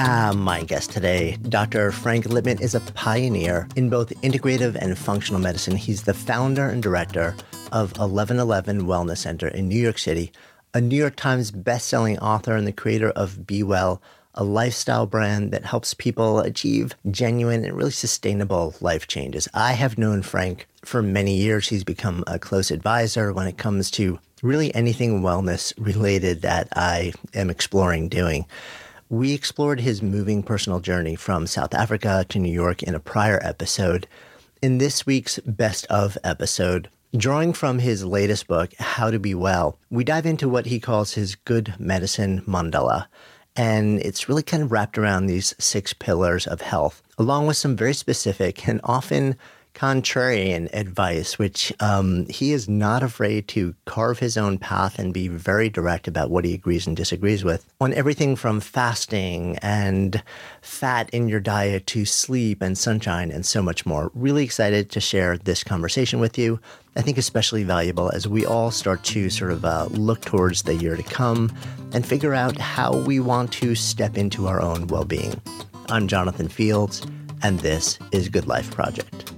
Ah, my guest today, Dr. Frank Lipman, is a pioneer in both integrative and functional medicine. He's the founder and director of 1111 Wellness Center in New York City, a New York Times bestselling author and the creator of Be Well, a lifestyle brand that helps people achieve genuine and really sustainable life changes. I have known Frank for many years. He's become a close advisor when it comes to really anything wellness related that I am exploring doing. We explored his moving personal journey from South Africa to New York in a prior episode. In this week's best of episode, drawing from his latest book, How to Be Well, we dive into what he calls his good medicine mandala. And it's really kind of wrapped around these six pillars of health, along with some very specific and often contrarian advice, which um, he is not afraid to carve his own path and be very direct about what he agrees and disagrees with on everything from fasting and fat in your diet to sleep and sunshine and so much more. Really excited to share this conversation with you. I think especially valuable as we all start to sort of uh, look towards the year to come and figure out how we want to step into our own well being. I'm Jonathan Fields, and this is Good Life Project.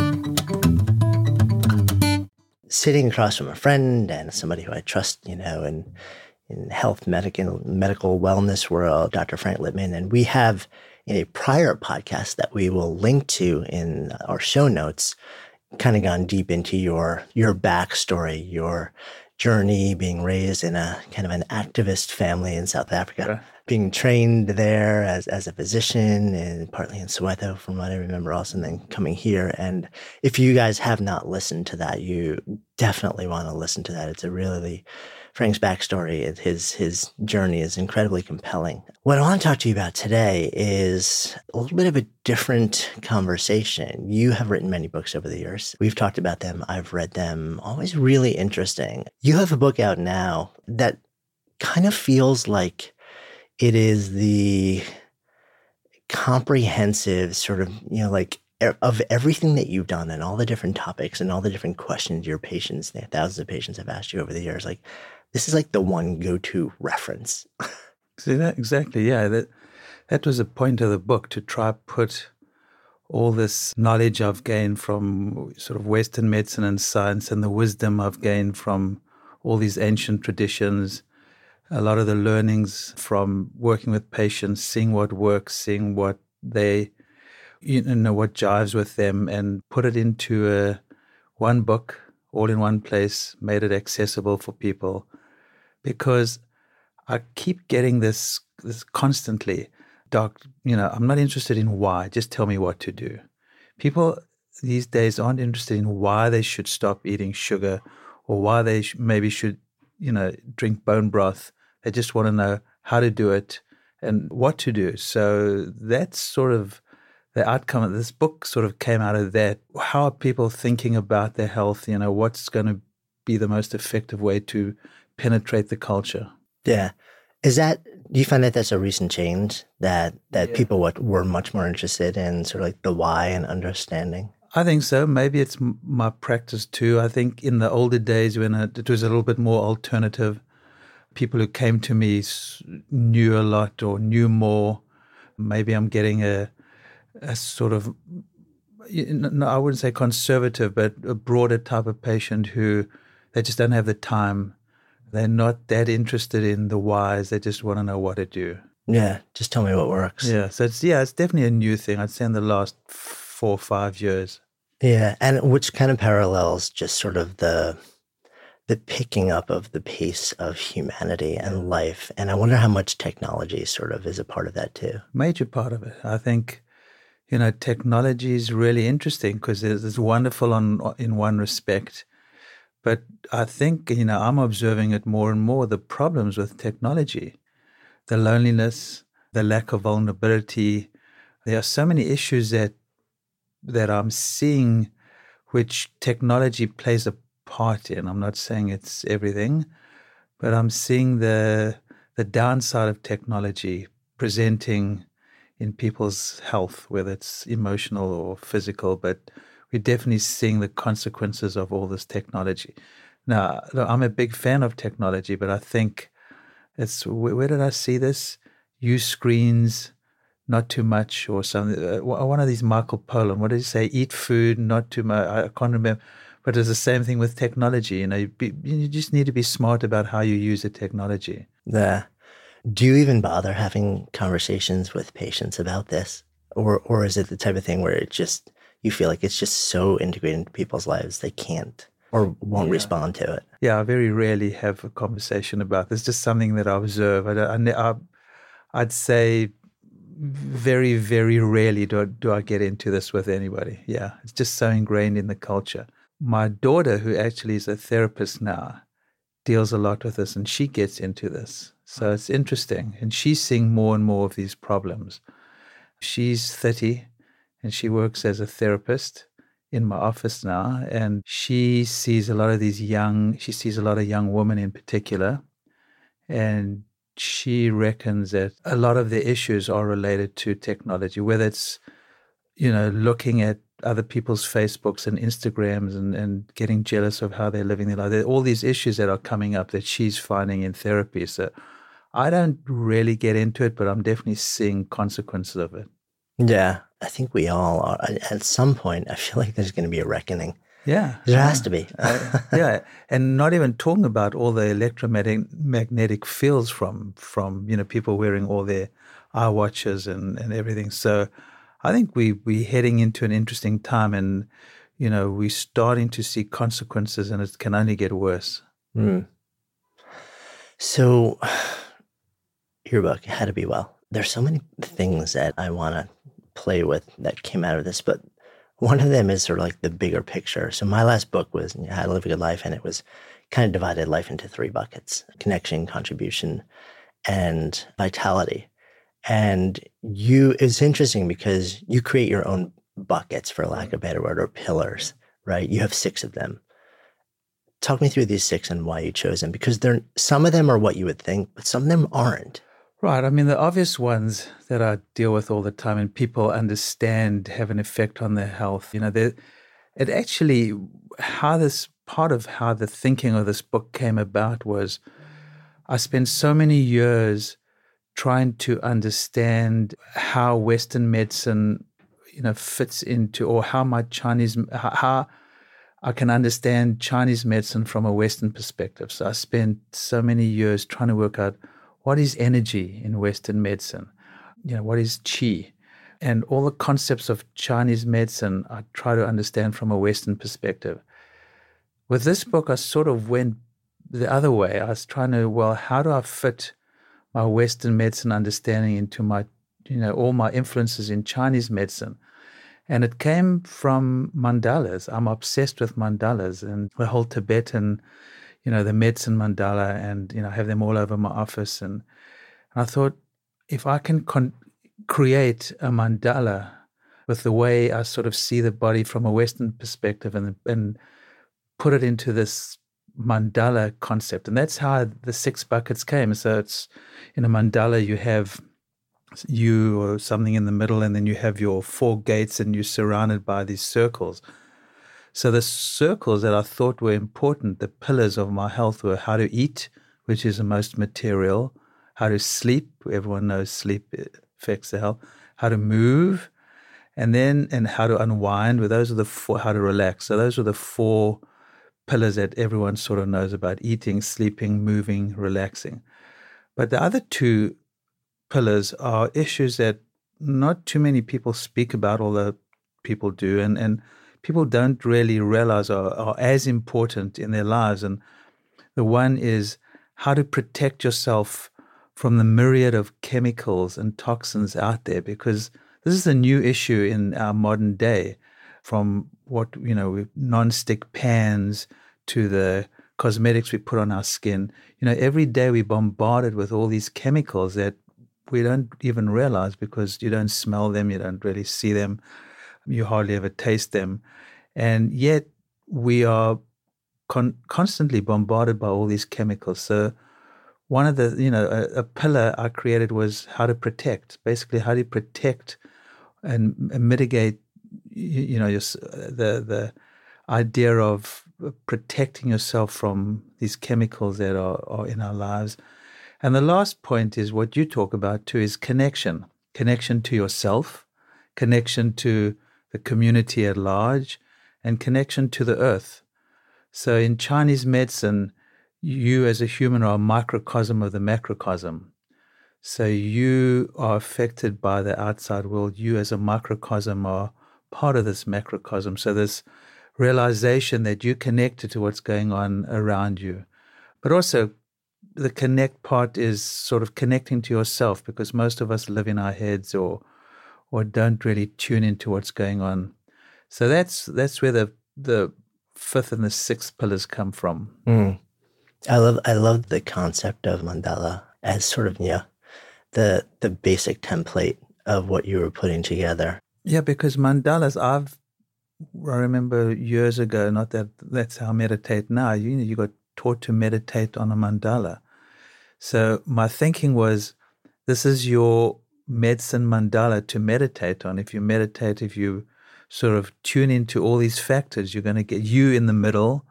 Sitting across from a friend and somebody who I trust, you know, and in health, medical, medical wellness world, Dr. Frank Lipman. And we have in a prior podcast that we will link to in our show notes, kind of gone deep into your your backstory, your journey being raised in a kind of an activist family in South Africa, being trained there as, as a physician and partly in Soweto from what I remember also, and then coming here. And if you guys have not listened to that, you definitely want to listen to that. It's a really Frank's backstory, his his journey is incredibly compelling. What I want to talk to you about today is a little bit of a different conversation. You have written many books over the years. We've talked about them. I've read them. Always really interesting. You have a book out now that kind of feels like it is the comprehensive sort of, you know, like of everything that you've done and all the different topics and all the different questions your patients, thousands of patients have asked you over the years, like this is like the one go-to reference. See that exactly? Yeah, that that was the point of the book to try put all this knowledge I've gained from sort of Western medicine and science, and the wisdom I've gained from all these ancient traditions, a lot of the learnings from working with patients, seeing what works, seeing what they, you know, what jives with them, and put it into a one book, all in one place, made it accessible for people because I keep getting this this constantly. Doc, you know, I'm not interested in why. Just tell me what to do. People these days aren't interested in why they should stop eating sugar or why they sh- maybe should, you know, drink bone broth. They just want to know how to do it and what to do. So that's sort of the outcome of this book sort of came out of that. How are people thinking about their health? You know, what's going to be the most effective way to penetrate the culture. Yeah. Is that do you find that that's a recent change that that yeah. people what, were much more interested in sort of like the why and understanding? I think so. Maybe it's my practice too. I think in the older days when it was a little bit more alternative, people who came to me knew a lot or knew more. Maybe I'm getting a a sort of no, I wouldn't say conservative, but a broader type of patient who they just don't have the time. They're not that interested in the whys. They just want to know what to do. Yeah, just tell me what works. Yeah, so it's yeah, it's definitely a new thing. I'd say in the last four or five years. Yeah, and which kind of parallels just sort of the the picking up of the pace of humanity and life. And I wonder how much technology sort of is a part of that too. Major part of it. I think, you know, technology is really interesting because it's, wonderful on in one respect. But I think, you know, I'm observing it more and more the problems with technology, the loneliness, the lack of vulnerability. There are so many issues that that I'm seeing which technology plays a part in. I'm not saying it's everything, but I'm seeing the the downside of technology presenting in people's health, whether it's emotional or physical. But we're definitely seeing the consequences of all this technology. Now, I'm a big fan of technology, but I think it's where did I see this? Use screens, not too much, or something. Uh, one of these Michael Pollan. What did he say? Eat food, not too much. I can't remember. But it's the same thing with technology. You know, you, be, you just need to be smart about how you use the technology. Yeah. Do you even bother having conversations with patients about this, or or is it the type of thing where it just you feel like it's just so integrated into people's lives they can't or won't yeah. respond to it? Yeah, I very rarely have a conversation about this. It's just something that I observe. I, I, I'd say very, very rarely do I, do I get into this with anybody. Yeah, it's just so ingrained in the culture my daughter, who actually is a therapist now, deals a lot with this and she gets into this. So it's interesting. And she's seeing more and more of these problems. She's 30 and she works as a therapist in my office now. And she sees a lot of these young, she sees a lot of young women in particular. And she reckons that a lot of the issues are related to technology, whether it's, you know, looking at other people's Facebooks and Instagrams and, and getting jealous of how they're living their life. There are all these issues that are coming up that she's finding in therapy. So I don't really get into it, but I'm definitely seeing consequences of it. Yeah, I think we all are. At some point, I feel like there's going to be a reckoning. Yeah. There has to be. uh, yeah. And not even talking about all the electromagnetic fields from, from you know, people wearing all their iWatches and, and everything. So I think we we're heading into an interesting time, and you know we're starting to see consequences, and it can only get worse. Mm. So, your book, How to Be Well. There's so many things that I want to play with that came out of this, but one of them is sort of like the bigger picture. So my last book was How to Live a Good Life, and it was kind of divided life into three buckets: connection, contribution, and vitality. And you, it's interesting because you create your own buckets, for lack of a better word, or pillars, right? You have six of them. Talk me through these six and why you chose them, because they're some of them are what you would think, but some of them aren't. Right. I mean, the obvious ones that I deal with all the time and people understand have an effect on their health. You know, it actually, how this part of how the thinking of this book came about was I spent so many years trying to understand how Western medicine, you know, fits into, or how my Chinese, how I can understand Chinese medicine from a Western perspective. So I spent so many years trying to work out what is energy in Western medicine, you know, what is qi, and all the concepts of Chinese medicine. I try to understand from a Western perspective. With this book, I sort of went the other way. I was trying to, well, how do I fit my Western medicine understanding into my, you know, all my influences in Chinese medicine. And it came from mandalas. I'm obsessed with mandalas and the whole Tibetan, you know, the medicine mandala, and, you know, I have them all over my office. And, and I thought, if I can con- create a mandala with the way I sort of see the body from a Western perspective and, and put it into this mandala concept. And that's how the six buckets came. So it's in a mandala, you have you or something in the middle, and then you have your four gates, and you're surrounded by these circles. So the circles that I thought were important, the pillars of my health, were how to eat, which is the most material, how to sleep. Everyone knows sleep affects the health. How to move, and then and how to unwind. Well, those are the four. How to relax. So those are the four pillars that everyone sort of knows about: eating, sleeping, moving, relaxing. But the other two pillars are issues that not too many people speak about, although people do, and and people don't really realize are, are as important in their lives. And the one is how to protect yourself from the myriad of chemicals and toxins out there, because this is a new issue in our modern day. From what you know, non-stick pans to the cosmetics we put on our skin. You know, every day we're bombarded with all these chemicals that we don't even realize because you don't smell them, you don't really see them, you hardly ever taste them. And yet we are con- constantly bombarded by all these chemicals. So, one of the, you know, a, a, pillar I created was how to protect. Basically, how you protect and, and mitigate, you, you know, your, the the idea of uh, protecting yourself from these chemicals that are, are in our lives. And the last point is what you talk about too is connection connection to yourself, connection to the community at large, and connection to the earth. So in Chinese medicine, you as a human are a microcosm of the macrocosm. So you are affected by the outside world. You as a microcosm are part of this macrocosm. So this realization that you're connected to what's going on around you. But also, the connect part is sort of connecting to yourself because most of us live in our heads or or don't really tune into what's going on. So that's that's where the the fifth and the sixth pillars come from. Mm. I love I love the concept of mandala as sort of yeah the the basic template of what you were putting together. Yeah, because mandalas I've I remember years ago, not that that's how I meditate now. You know, you got taught to meditate on a mandala. So my thinking was, this is your medicine mandala to meditate on. If you meditate, if you sort of tune into all these factors, you're going to get you in the middle.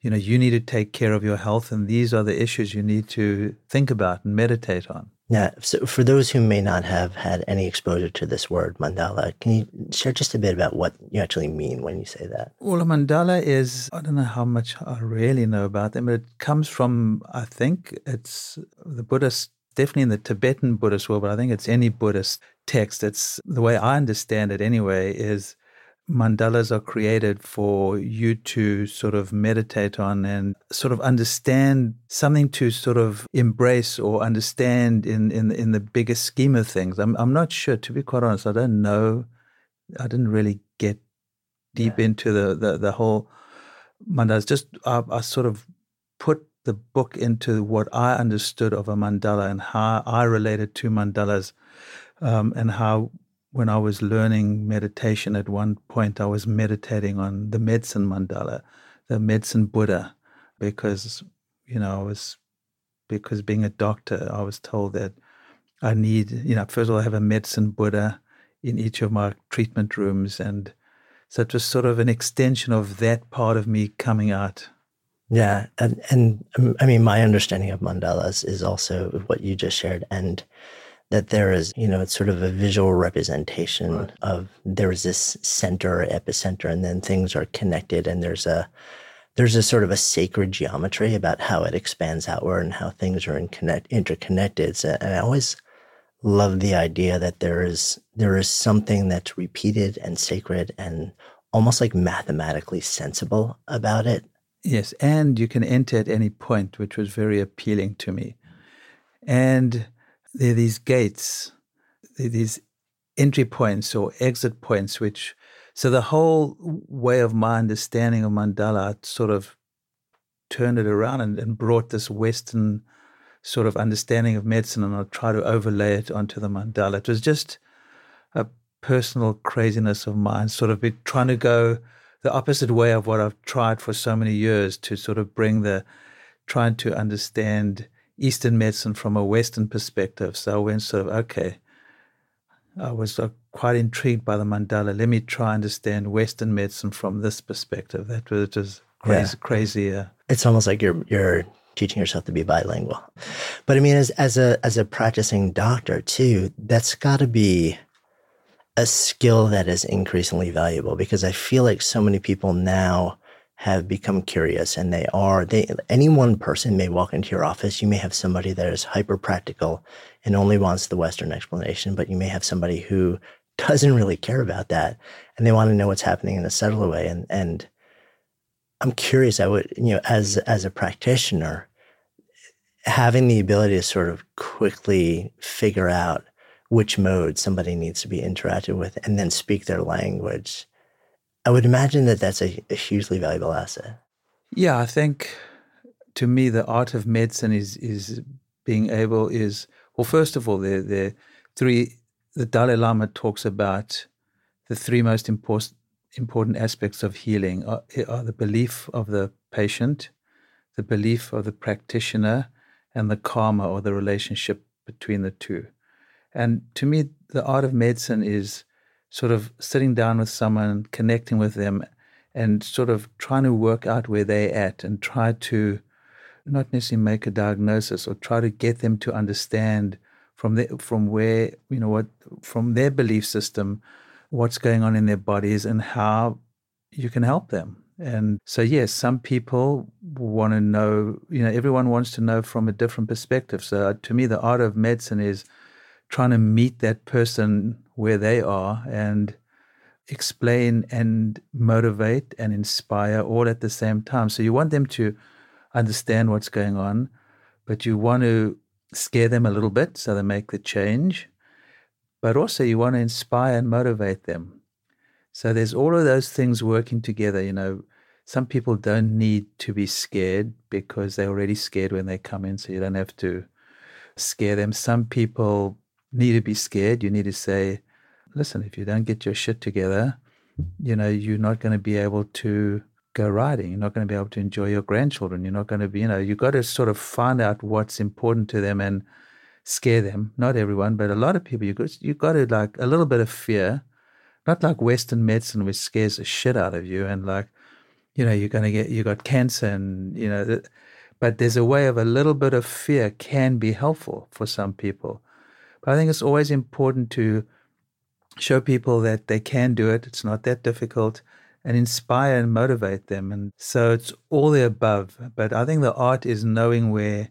You know, you need to take care of your health, and these are the issues you need to think about and meditate on. Yeah. So, for those who may not have had any exposure to this word mandala, can you share just a bit about what you actually mean when you say that? Well, a mandala is, I don't know how much I really know about them, but it comes from, I think it's the Buddhist, definitely in the Tibetan Buddhist world, but I think it's any Buddhist text. It's the way I understand it anyway, is mandalas are created for you to sort of meditate on and sort of understand something to sort of embrace or understand in in in the bigger scheme of things. I'm I'm not sure to be quite honest. I don't know. I didn't really get deep yeah. into the, the the whole mandalas. Just I, I sort of put the book into what I understood of a mandala and how I related to mandalas um, and how when I was learning meditation at one point, I was meditating on the medicine mandala, the medicine Buddha, because, you know, I was, because being a doctor, I was told that I need, you know, first of all, I have a medicine Buddha in each of my treatment rooms. And so it was sort of an extension of that part of me coming out. Yeah. And, and um, I mean, my understanding of mandalas is also what you just shared. And, that there is, you know, it's sort of a visual representation right. of there is this center or epicenter, and then things are connected, and there's a there's a sort of a sacred geometry about how it expands outward and how things are in connect, interconnected. So, and I always love the idea that there is there is something that's repeated and sacred and almost like mathematically sensible about it. Yes, and you can enter at any point, which was very appealing to me. And there are these gates, these entry points or exit points, which so the whole way of my understanding of mandala sort of turned it around and, and brought this Western sort of understanding of medicine, and I'll try to overlay it onto the mandala. It was just a personal craziness of mine, sort of trying to go the opposite way of what I've tried for so many years to sort of bring the trying to understand Eastern medicine from a Western perspective. So I went sort of, okay, I was uh, quite intrigued by the mandala. Let me try understand Western medicine from this perspective. That was just crazy, yeah. crazy. Uh, it's almost like you're you're teaching yourself to be bilingual. But I mean, as as a as a practicing doctor too, that's got to be a skill that is increasingly valuable because I feel like so many people now have become curious and they are they any one person may walk into your office. You may have somebody that is hyper practical and only wants the western explanation but you may have somebody who doesn't really care about that and they want to know what's happening in a subtler way and and i'm curious i would you know as as a practitioner having the ability to sort of quickly figure out which mode somebody needs to be interacted with and then speak their language I would imagine that that's a, a hugely valuable asset. Yeah, I think to me the art of medicine is is being able is well first of all the the three the Dalai Lama talks about the three most important important aspects of healing uh, are, are, uh, the belief of the patient, the belief of the practitioner, and the karma or the relationship between the two. And to me, the art of medicine is sort of sitting down with someone, connecting with them, and sort of trying to work out where they're at and try to not necessarily make a diagnosis or try to get them to understand from the, from where you know what from their belief system what's going on in their bodies and how you can help them. And so yes some people want to know you know everyone wants to know from a different perspective. So uh, to me the art of medicine is trying to meet that person where they are and explain and motivate and inspire all at the same time. So you want them to understand what's going on, but you want to scare them a little bit so they make the change. But also you want to inspire and motivate them. So there's all of those things working together. You know, some people don't need to be scared because they're already scared when they come in, so you don't have to scare them. Some people need to be scared. You need to say, listen, if you don't get your shit together, you know, you're not going to be able to go riding. You're not going to be able to enjoy your grandchildren. You're not going to be, you know, you've got to sort of find out what's important to them and scare them. Not everyone, but a lot of people, you got, you got to like a little bit of fear, not like Western medicine, which scares the shit out of you. And like, you know, you're going to get, you got cancer and, you know, but there's a way of a little bit of fear can be helpful for some people. But I think it's always important to show people that they can do it. It's not that difficult and inspire and motivate them. And so it's all the above. But I think the art is knowing where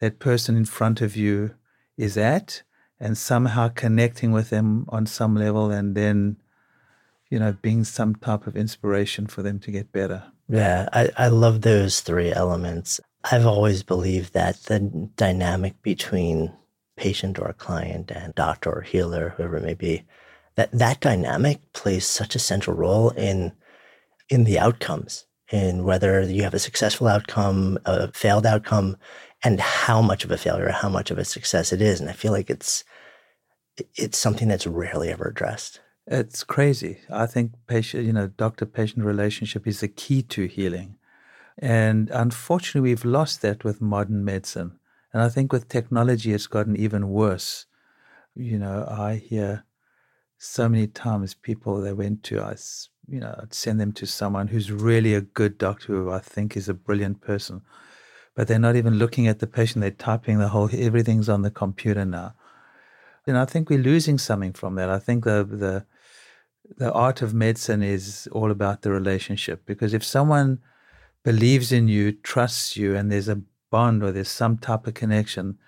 that person in front of you is at and somehow connecting with them on some level and then, you know, being some type of inspiration for them to get better. Yeah, I, I love those three elements. I've always believed that the dynamic between patient or a client and doctor or healer, whoever it may be, that that dynamic plays such a central role in in the outcomes, in whether you have a successful outcome, a failed outcome, and how much of a failure, how much of a success it is. And I feel like it's it's something that's rarely ever addressed. It's crazy. I think patient, you know, doctor-patient relationship is the key to healing. And unfortunately, we've lost that with modern medicine. And I think with technology, it's gotten even worse. You know, I hear so many times people they went to us, you know, I'd send them to someone who's really a good doctor who I think is a brilliant person, but they're not even looking at the patient. They're typing the whole, everything's on the computer now. And I think we're losing something from that. I think the, the, the art of medicine is all about the relationship because if someone believes in you, trusts you, and there's a bond or there's some type of connection,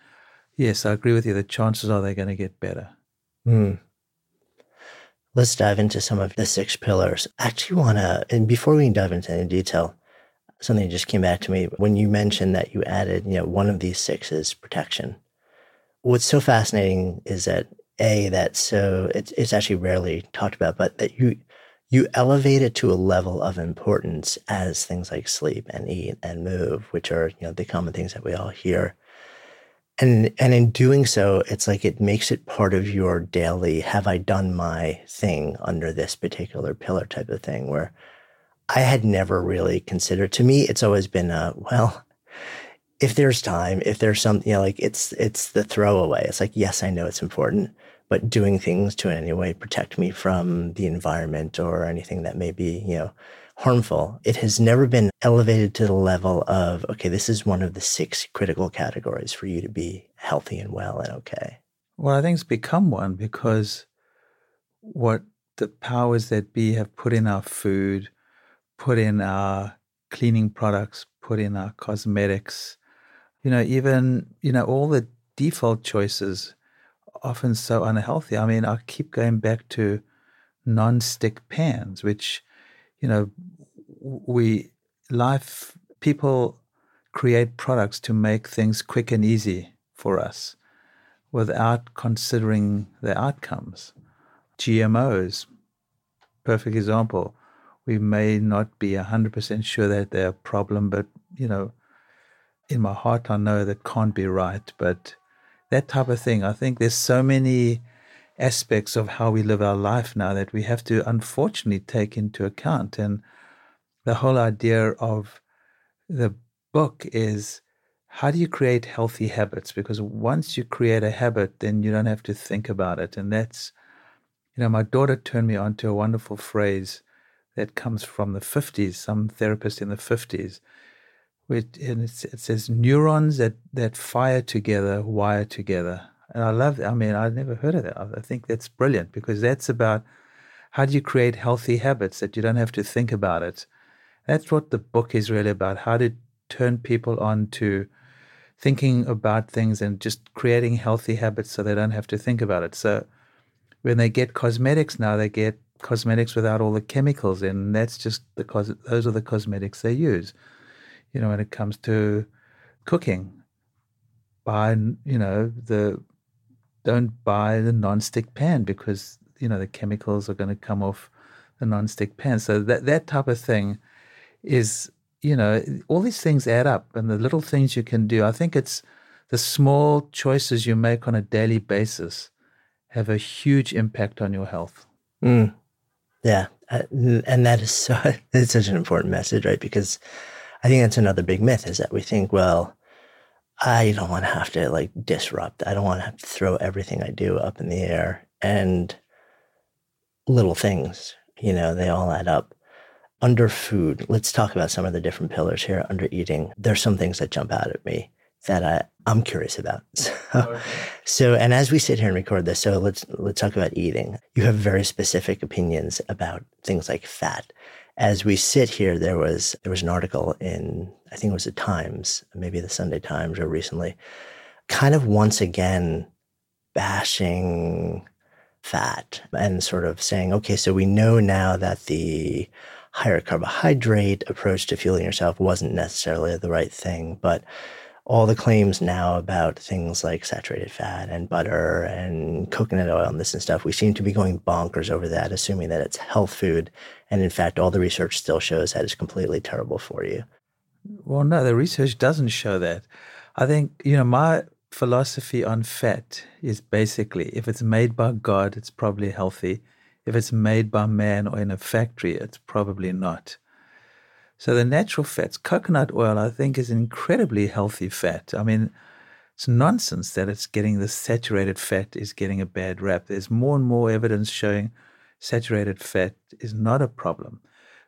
yes, I agree with you. The chances are they're going to get better. Mm. Let's dive into some of the six pillars. I actually want to, and before we dive into any detail, something just came back to me when you mentioned that you added, you know, one of these six is protection. What's so fascinating is that a that so it's it's actually rarely talked about, but that you you elevate it to a level of importance as things like sleep and eat and move, which are, you know, the common things that we all hear. And and in doing so, it's like it makes it part of your daily have I done my thing under this particular pillar type of thing where I had never really considered to me, it's always been a well, if there's time, if there's something, you know, like it's it's the throwaway. It's like, yes, I know it's important, but doing things to in any way protect me from the environment or anything that may be, you know, harmful. It has never been elevated to the level of, okay, this is one of the six critical categories for you to be healthy and well and okay. Well, I think it's become one because what the powers that be have put in our food, put in our cleaning products, put in our cosmetics, you know, even, you know, all the default choices often so unhealthy. I mean, I keep going back to non-stick pans, which, you know, we life people create products to make things quick and easy for us without considering the outcomes. GMOs, perfect example. We may not be 100% sure that they're a problem, but, you know, in my heart, I know that can't be right. But that type of thing, I think there's so many aspects of how we live our life now that we have to unfortunately take into account. And the whole idea of the book is how do you create healthy habits? Because once you create a habit, then you don't have to think about it. And that's, you know, my daughter turned me on to a wonderful phrase that comes from the 50s, some therapist in the 50s. And it says neurons that, that fire together wire together. And I love. I mean, I've never heard of that. I think that's brilliant because that's about how do you create healthy habits that you don't have to think about it. That's what the book is really about. How to turn people on to thinking about things and just creating healthy habits so they don't have to think about it. So when they get cosmetics now, they get cosmetics without all the chemicals in. That's just the cos- those are the cosmetics they use. You know, when it comes to cooking, buy you know the don't buy the non-stick pan because you know the chemicals are going to come off the non-stick pan. So that that type of thing is you know, all these things add up and the little things you can do. I think it's the small choices you make on a daily basis have a huge impact on your health. Mm. Yeah. Uh, and that is so, it's such an important message, right? Because I think that's another big myth is that we think, well, I don't want to have to like disrupt. I don't want to have to throw everything I do up in the air. And little things, you know, they all add up under food, let's talk about some of the different pillars here under eating. There's some things that jump out at me that I, I'm curious about. So, okay. so, and as we sit here and record this, so let's let's talk about eating. You have very specific opinions about things like fat. As we sit here, there was there was an article in I think it was the Times, maybe the Sunday Times, or recently, kind of once again bashing fat and sort of saying, okay, so we know now that the higher carbohydrate approach to fueling yourself wasn't necessarily the right thing. But all the claims now about things like saturated fat and butter and coconut oil and this and stuff, we seem to be going bonkers over that, assuming that it's health food. And in fact, all the research still shows that it's completely terrible for you. Well, no, the research doesn't show that. I think, you know, my philosophy on fat is basically if it's made by God, it's probably healthy. If it's made by man or in a factory, it's probably not. So the natural fats, coconut oil, I think is incredibly healthy fat. I mean, it's nonsense that it's getting the saturated fat is getting a bad rap. There's more and more evidence showing saturated fat is not a problem.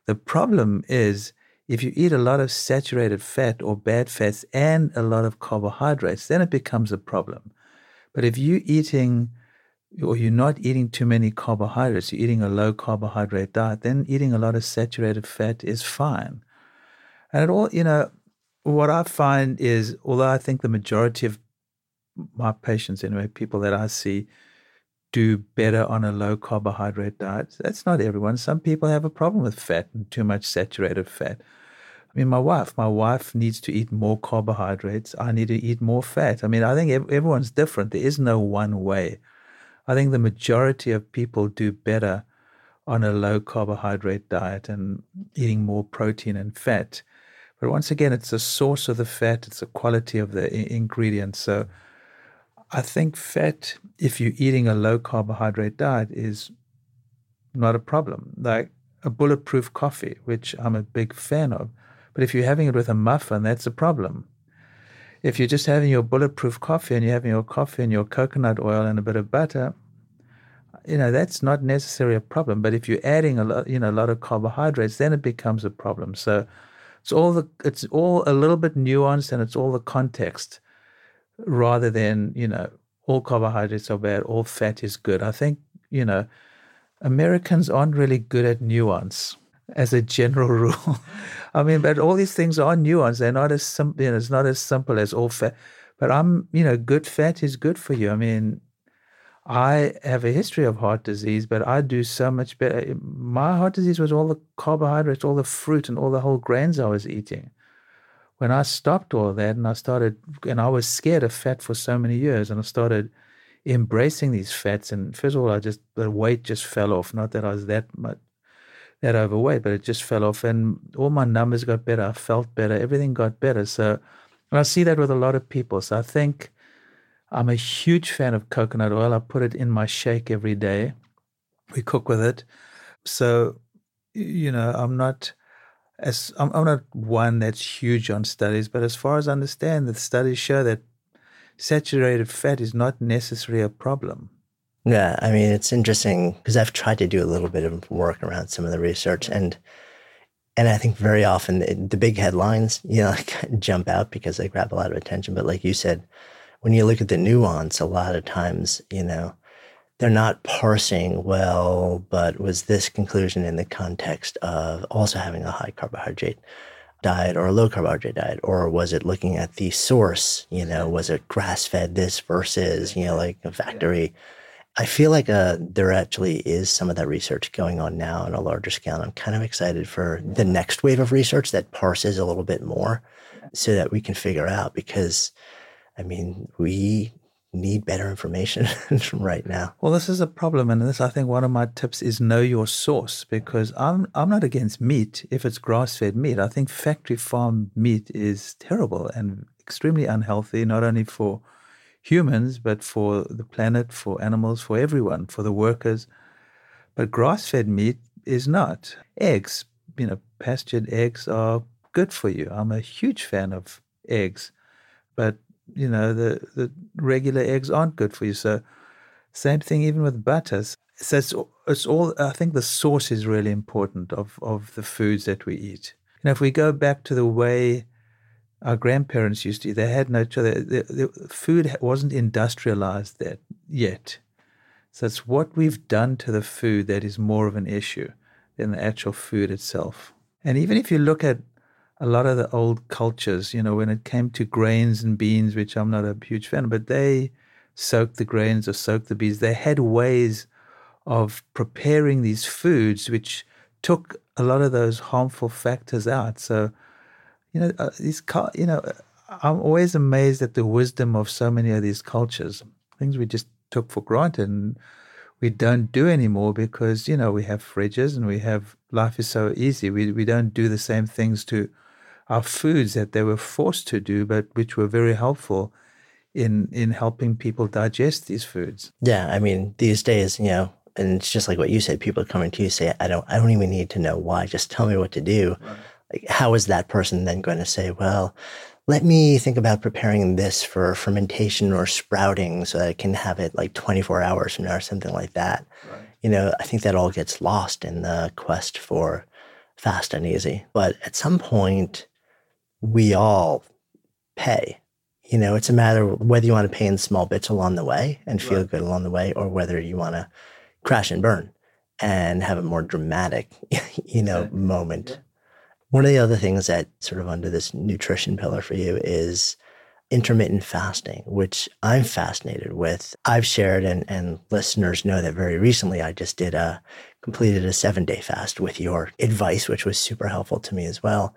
The problem is if you eat a lot of saturated fat or bad fats and a lot of carbohydrates, then it becomes a problem. But if you're eating or you're not eating too many carbohydrates, you're eating a low carbohydrate diet, then eating a lot of saturated fat is fine. And it all, you know, what I find is, although I think the majority of my patients, anyway, people that I see, do better on a low carbohydrate diet. That's not everyone. Some people have a problem with fat and too much saturated fat. I mean, my wife, my wife needs to eat more carbohydrates. I need to eat more fat. I mean, I think everyone's different. There is no one way. I think the majority of people do better on a low carbohydrate diet and eating more protein and fat. But once again, it's the source of the fat, it's the quality of the ingredients. So I think fat, if you're eating a low carbohydrate diet, is not a problem. Like a bulletproof coffee, which I'm a big fan of. But if you're having it with a muffin, that's a problem. If you're just having your bulletproof coffee and you're having your coffee and your coconut oil and a bit of butter, you know that's not necessarily a problem. But if you're adding a lot, you know, a lot of carbohydrates, then it becomes a problem. So it's all the it's all a little bit nuanced and it's all the context rather than you know all carbohydrates are bad, all fat is good. I think you know Americans aren't really good at nuance as a general rule. I mean, but all these things are nuanced. They're not as simple. You know, it's not as simple as all fat. But I'm, you know, good fat is good for you. I mean, I have a history of heart disease, but I do so much better. My heart disease was all the carbohydrates, all the fruit, and all the whole grains I was eating. When I stopped all that and I started, and I was scared of fat for so many years, and I started embracing these fats. And first of all, I just the weight just fell off. Not that I was that much that overweight, but it just fell off, and all my numbers got better. I felt better. Everything got better. So, and I see that with a lot of people. So I think I'm a huge fan of coconut oil. I put it in my shake every day. We cook with it. So, you know, I'm not as I'm, I'm not one that's huge on studies, but as far as I understand, the studies show that saturated fat is not necessarily a problem. Yeah, I mean it's interesting because I've tried to do a little bit of work around some of the research, and and I think very often the, the big headlines, you know, like jump out because they grab a lot of attention. But like you said, when you look at the nuance, a lot of times, you know, they're not parsing well, but was this conclusion in the context of also having a high carbohydrate diet or a low carbohydrate diet? Or was it looking at the source? You know, was it grass fed this versus, you know, like a factory? I feel like uh, there actually is some of that research going on now on a larger scale. And I'm kind of excited for the next wave of research that parses a little bit more so that we can figure out because I mean, we need better information right now. Well, this is a problem, and this I think one of my tips is know your source because I'm I'm not against meat if it's grass-fed meat. I think factory farm meat is terrible and extremely unhealthy, not only for humans but for the planet, for animals, for everyone, for the workers. But grass-fed meat is not. Eggs, you know, pastured eggs are good for you. I'm a huge fan of eggs, but you know, the, the regular eggs aren't good for you. So, same thing even with butters. So it's, it's all, I think the source is really important of, of the foods that we eat. You know, if we go back to the way our grandparents used to eat, they had no choice. The, the food wasn't industrialized that yet. So it's what we've done to the food that is more of an issue than the actual food itself. And even if you look at a lot of the old cultures, you know, when it came to grains and beans, which I'm not a huge fan but they soaked the grains or soaked the beans. They had ways of preparing these foods which took a lot of those harmful factors out. So, you know, uh, these, you know, I'm always amazed at the wisdom of so many of these cultures, things we just took for granted and we don't do anymore because, you know, we have fridges and we have life is so easy. We, we don't do the same things to are foods that they were forced to do, but which were very helpful in in helping people digest these foods. Yeah, I mean, these days, you know, and it's just like what you said. People are coming to you say, "I don't, I don't even need to know why. Just tell me what to do." Right. Like, how is that person then going to say, "Well"? Let me think about preparing this for fermentation or sprouting so that I can have it like 24 hours from now or something like that. Right. You know, I think that all gets lost in the quest for fast and easy. But at some point, we all pay. You know, it's a matter of whether you want to pay in small bits along the way and feel right. good along the way, or whether you want to crash and burn and have a more dramatic, you know, moment. Yeah. One of the other things that sort of under this nutrition pillar for you is intermittent fasting, which I'm fascinated with. I've shared and, and listeners know that very recently I just did a completed a seven day fast with your advice, which was super helpful to me as well.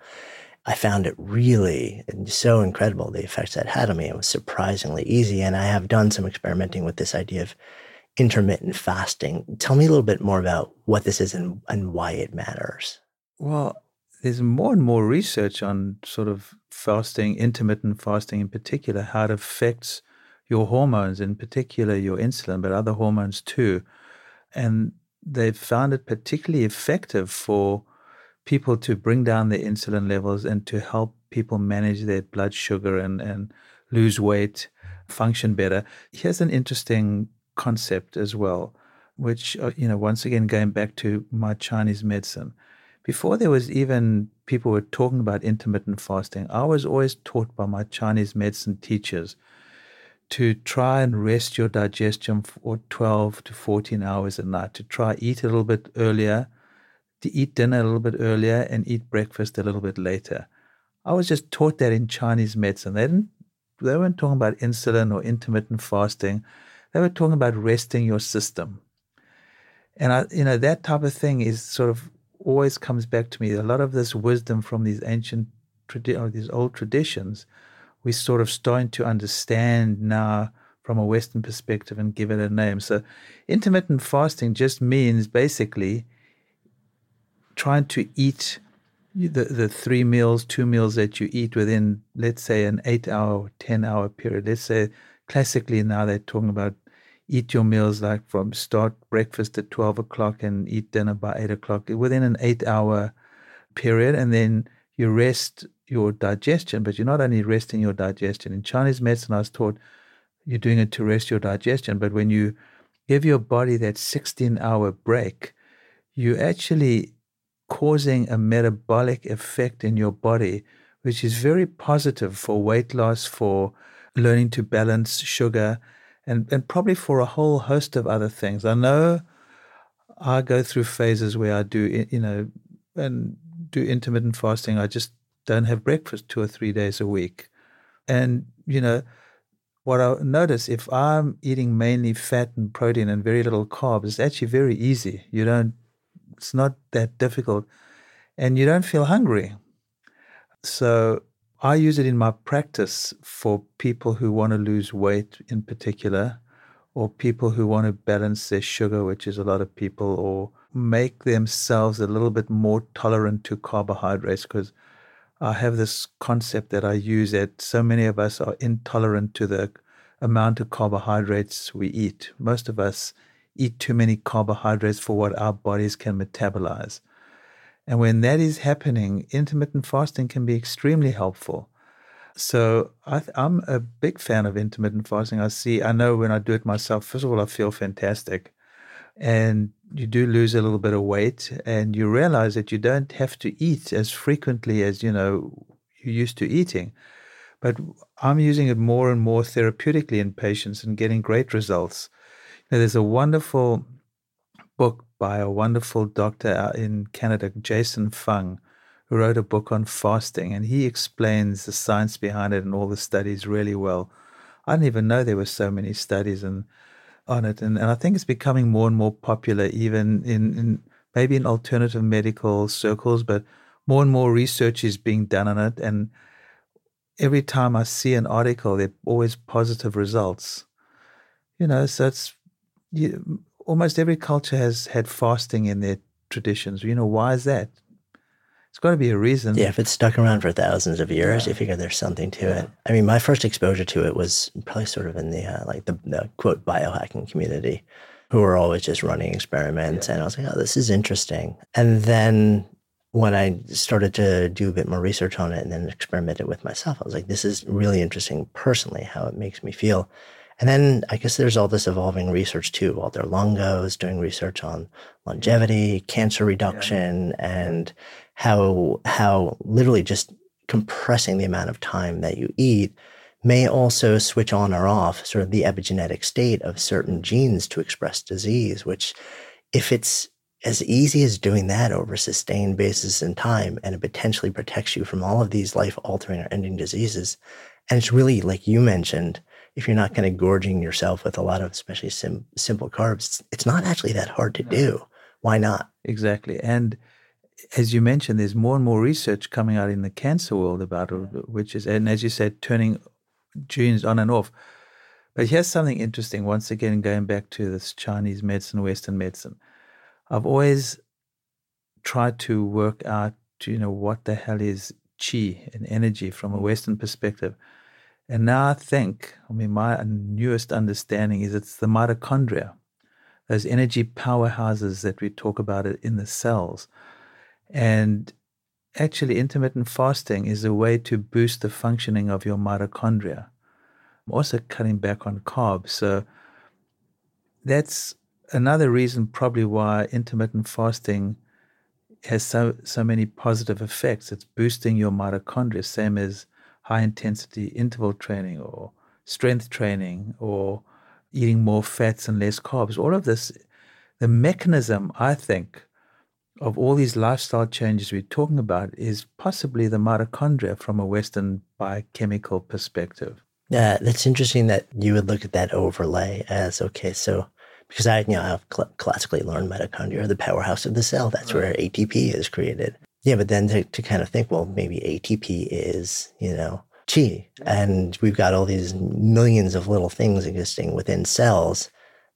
I found it really so incredible the effects that had on me. It was surprisingly easy. And I have done some experimenting with this idea of intermittent fasting. Tell me a little bit more about what this is and, and why it matters. Well, there's more and more research on sort of fasting, intermittent fasting in particular, how it affects your hormones, in particular your insulin, but other hormones too. And they've found it particularly effective for people to bring down their insulin levels and to help people manage their blood sugar and, and lose weight, function better. Here's an interesting concept as well, which, uh, you know, once again, going back to my Chinese medicine. Before there was even people were talking about intermittent fasting, I was always taught by my Chinese medicine teachers to try and rest your digestion for 12 to 14 hours a night, to try eat a little bit earlier, to eat dinner a little bit earlier and eat breakfast a little bit later. I was just taught that in Chinese medicine. They didn't they weren't talking about insulin or intermittent fasting. They were talking about resting your system. And I, you know, that type of thing is sort of always comes back to me. A lot of this wisdom from these ancient, or these old traditions, we're sort of starting to understand now from a Western perspective and give it a name. So, intermittent fasting just means basically trying to eat the, the three meals, two meals that you eat within, let's say, an eight hour, 10 hour period. Let's say classically now they're talking about eat your meals like from start breakfast at 12 o'clock and eat dinner by 8 o'clock within an eight hour period. And then you rest your digestion, but you're not only resting your digestion. In Chinese medicine, I was taught you're doing it to rest your digestion, but when you give your body that 16 hour break, you actually causing a metabolic effect in your body, which is very positive for weight loss, for learning to balance sugar, and, and probably for a whole host of other things. I know I go through phases where I do, you know, and do intermittent fasting. I just don't have breakfast two or three days a week. And, you know, what I notice if I'm eating mainly fat and protein and very little carbs, it's actually very easy. You don't it's not that difficult. And you don't feel hungry. So I use it in my practice for people who want to lose weight in particular, or people who want to balance their sugar, which is a lot of people, or make themselves a little bit more tolerant to carbohydrates because I have this concept that I use that so many of us are intolerant to the amount of carbohydrates we eat. Most of us eat too many carbohydrates for what our bodies can metabolize. And when that is happening, intermittent fasting can be extremely helpful. So I am a big fan of intermittent fasting. I see, I know when I do it myself, first of all, I feel fantastic. And you do lose a little bit of weight and you realize that you don't have to eat as frequently as, you know, you used to eating. But I'm using it more and more therapeutically in patients and getting great results. There's a wonderful book by a wonderful doctor out in Canada, Jason Fung, who wrote a book on fasting, and he explains the science behind it and all the studies really well. I didn't even know there were so many studies and on it, and, and I think it's becoming more and more popular, even in, in maybe in alternative medical circles, but more and more research is being done on it, and every time I see an article, there are always positive results. You know, so it's you, almost every culture has had fasting in their traditions. You know, why is that? It's got to be a reason. Yeah, if it's stuck around for thousands of years, yeah. you figure there's something to yeah. it. I mean, my first exposure to it was probably sort of in the uh, like the, the, quote biohacking community, who were always just running experiments, yeah. and I was like, oh, this is interesting. And then when I started to do a bit more research on it and then experimented with myself, I was like, this is really interesting personally, how it makes me feel. And then I guess there's all this evolving research too. Valter Longo is doing research on longevity, cancer reduction, yeah. and how how literally just compressing the amount of time that you eat may also switch on or off sort of the epigenetic state of certain genes to express disease, which if it's as easy as doing that over a sustained basis in time and it potentially protects you from all of these life altering or ending diseases. And it's really like you mentioned, if you're not kind of gorging yourself with a lot of especially sim- simple carbs, it's, it's, not actually that hard to do. Why not? Exactly. And as you mentioned, there's more and more research coming out in the cancer world about it, which is, and as you said, turning genes on and off. But here's something interesting. Once again, going back to this Chinese medicine, Western medicine, I've always tried to work out, you know, what the hell is chi and energy from a mm. Western perspective. And now I think, I mean, my newest understanding is it's the mitochondria, those energy powerhouses that we talk about in the cells. And actually, intermittent fasting is a way to boost the functioning of your mitochondria. I'm also cutting back on carbs. So that's another reason, probably, why intermittent fasting has so, so many positive effects. It's boosting your mitochondria, same as high intensity interval training or strength training or eating more fats and less carbs. All of this, the mechanism, I think, of all these lifestyle changes we're talking about is possibly the mitochondria from a Western biochemical perspective. Yeah, that's interesting that you would look at that overlay as okay, so because I, you know, I've cl- classically learned mitochondria are the powerhouse of the cell. That's where ATP is created. Yeah, but then to, to kind of think, well, maybe ATP is, you know, chi, and we've got all these millions of little things existing within cells